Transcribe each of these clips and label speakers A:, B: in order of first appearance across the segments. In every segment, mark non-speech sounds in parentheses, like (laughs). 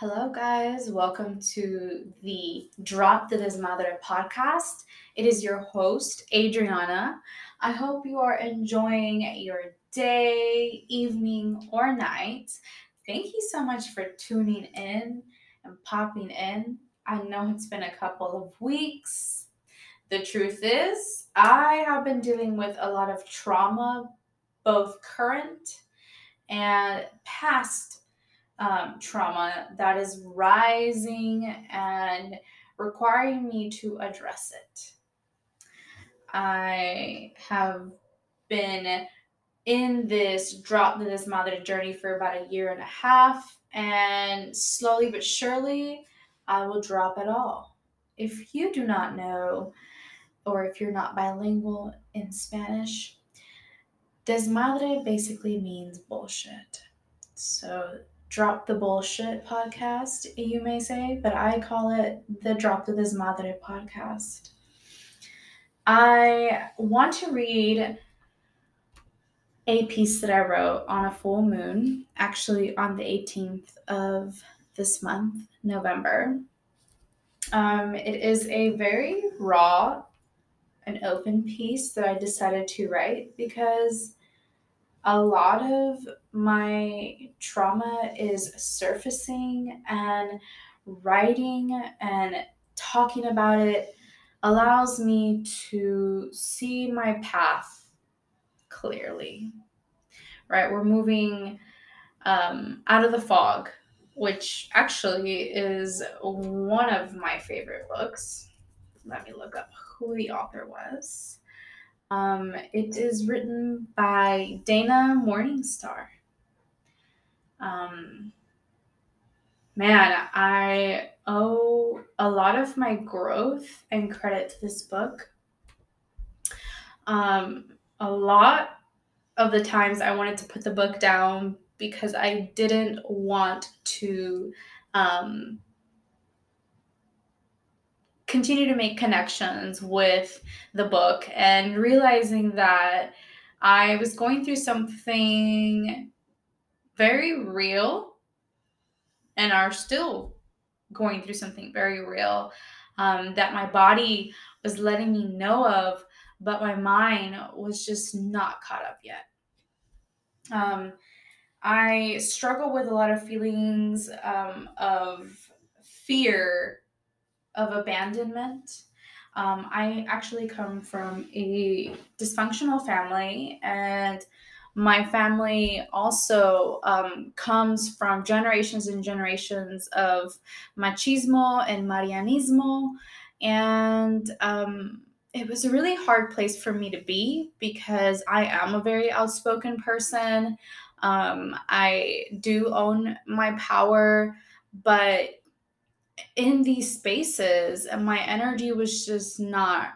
A: guys. Welcome to the Drop the Desmadre podcast. It is your host, Adriana. I hope you are enjoying your day, evening, or night. Thank you so much for tuning in and popping in. I know it's been a couple of weeks. The truth is, I have been dealing with a lot of trauma, both current and past um, trauma that is rising and requiring me to address it. I have been in this drop to desmadre journey for about a year and a half, and slowly but surely, I will drop it all. If you do not know, or if you're not bilingual in Spanish, desmadre basically means bullshit. So Drop the Bullshit podcast, you may say, but I call it the Drop the Desmadre podcast. I want to read a piece that I wrote on a full moon, actually on the 18th of this month, November. Um, it is a very raw and open piece that I decided to write because a lot of my trauma is surfacing and writing and talking about it allows me to see my path clearly. Right we're moving um, out of the fog which actually is one of my favorite books. Let me look up who the author was um, it is written by Dana Morningstar. Um, man, I owe a lot of my growth and credit to this book. Um, a lot of the times I wanted to put the book down because I didn't want to um, continue to make connections with the book and realizing that I was going through something very real and are still going through something very real um, that my body was letting me know of, but my mind was just not caught up yet. Um, I struggle with a lot of feelings um, of fear of abandonment. Um, I actually come from a dysfunctional family, and my family also um, comes from generations and generations of machismo and marianismo. And um, it was a really hard place for me to be because I am a very outspoken person. Um, I do own my power, but in these spaces and my energy was just not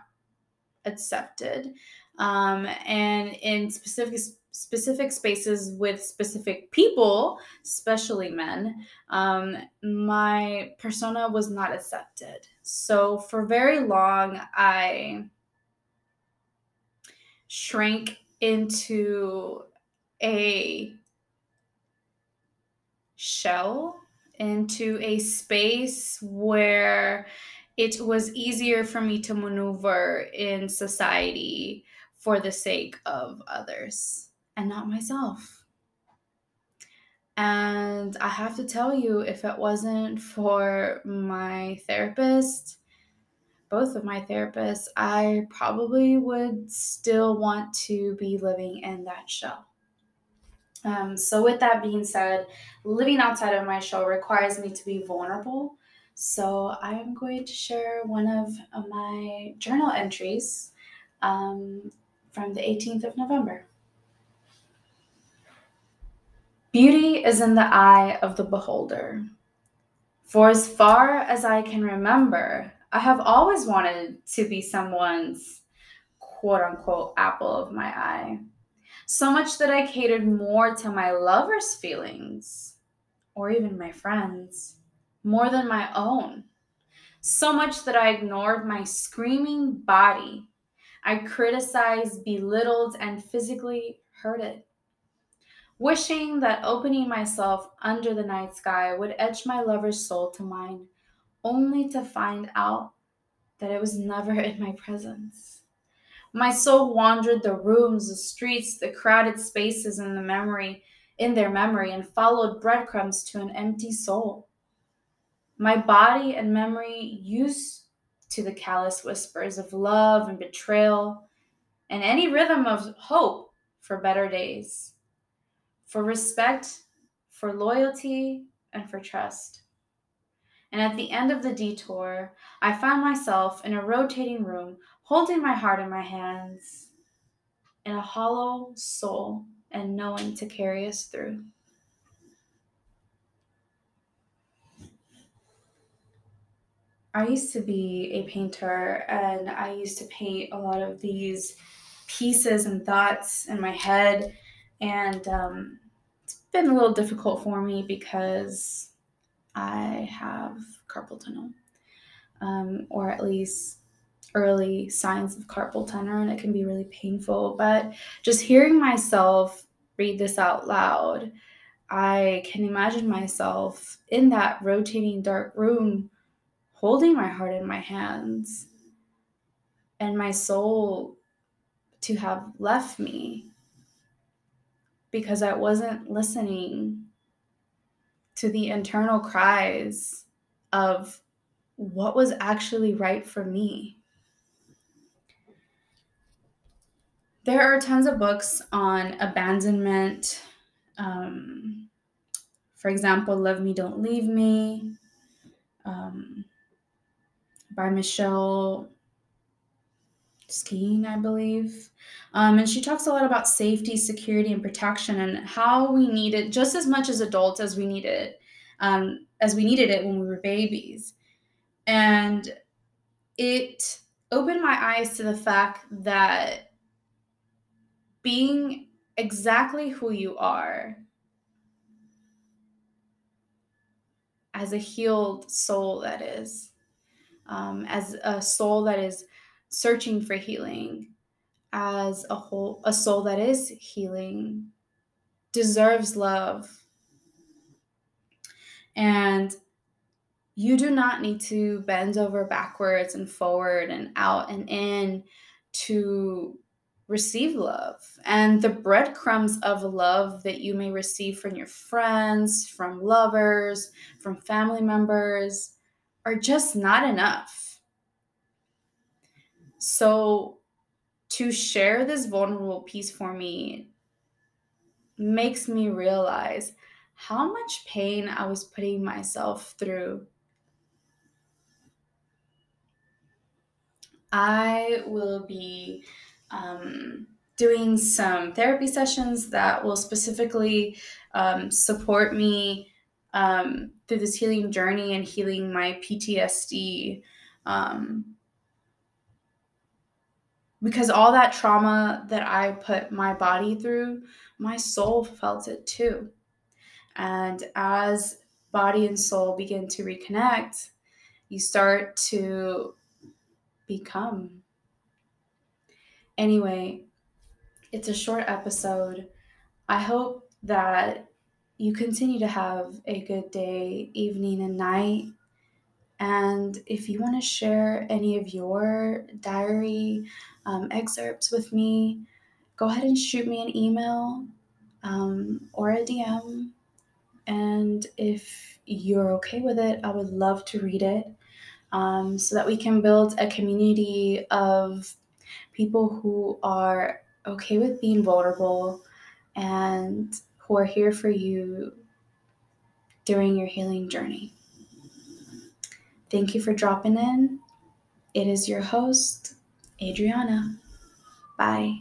A: accepted. Um, and in specific specific spaces with specific people especially men um, my persona was not accepted. So for very long i shrank into a shell into a space where it was easier for me to maneuver in society for the sake of others and not myself. And I have to tell you, if it wasn't for my therapist, both of my therapists, I probably would still want to be living in that shell. Um, so, with that being said, living outside of my shell requires me to be vulnerable. So, I am going to share one of my journal entries um, from the 18th of November. Beauty is in the eye of the beholder. For as far as I can remember, I have always wanted to be someone's quote unquote apple of my eye. So much that I catered more to my lover's feelings, or even my friends, more than my own. So much that I ignored my screaming body. I criticized, belittled, and physically hurt it. wishing that opening myself under the night sky would etch my lover's soul to mine, only to find out that it was never (laughs) in my presence. My soul wandered the rooms, the streets, the crowded spaces in the memory, in their memory, and followed breadcrumbs to an empty soul. My body and memory used to the callous whispers of love and betrayal, and any rhythm of hope for better days, for respect, for loyalty, and for trust. And at the end of the detour, I found myself in a rotating room, holding my heart in my hands, in a hollow soul, and knowing to carry us through. I used to be a painter and I used to paint a lot of these pieces and thoughts in my head. And um, it's been a little difficult for me because I have carpal tunnel, um, or at least early signs of carpal tunnel, and it can be really painful. But just hearing myself read this out loud, I can imagine myself in that rotating dark room holding my heart in my hands and my soul to have left me because I wasn't listening to the internal cries of what was actually right for me. There are tons of books on abandonment. Um, for example, Love Me, Don't Leave Me um, by Michelle Skeen, I believe. Um, and she talks a lot about safety, security, and protection, and how we need it just as much as adults as we need it, um, as we needed it when we were babies. And it opened my eyes to the fact that being exactly who you are as a healed soul, that is, um, as a soul that is searching for healing as a whole a soul that is healing deserves love. And you do not need to bend over backwards and forward and out and in to receive love and the breadcrumbs of love that you may receive from your friends from lovers from family members are just not enough so to share this vulnerable piece for me makes me realize how much pain I was putting myself through. I will be um, doing some therapy sessions that will specifically um, support me um, through this healing journey and healing my PTSD. Um, because all that trauma that I put my body through, my soul felt it too. And as body and soul begin to reconnect, you start to become. Anyway, it's a short episode. I hope that you continue to have a good day, evening, and night. And if you want to share any of your diary um, excerpts with me, go ahead and shoot me an email um, or a DM. And if you're okay with it, I would love to read it um, so that we can build a community of people who are okay with being vulnerable and who are here for you during your healing journey. Thank you for dropping in. It is your host, Adriana. Bye.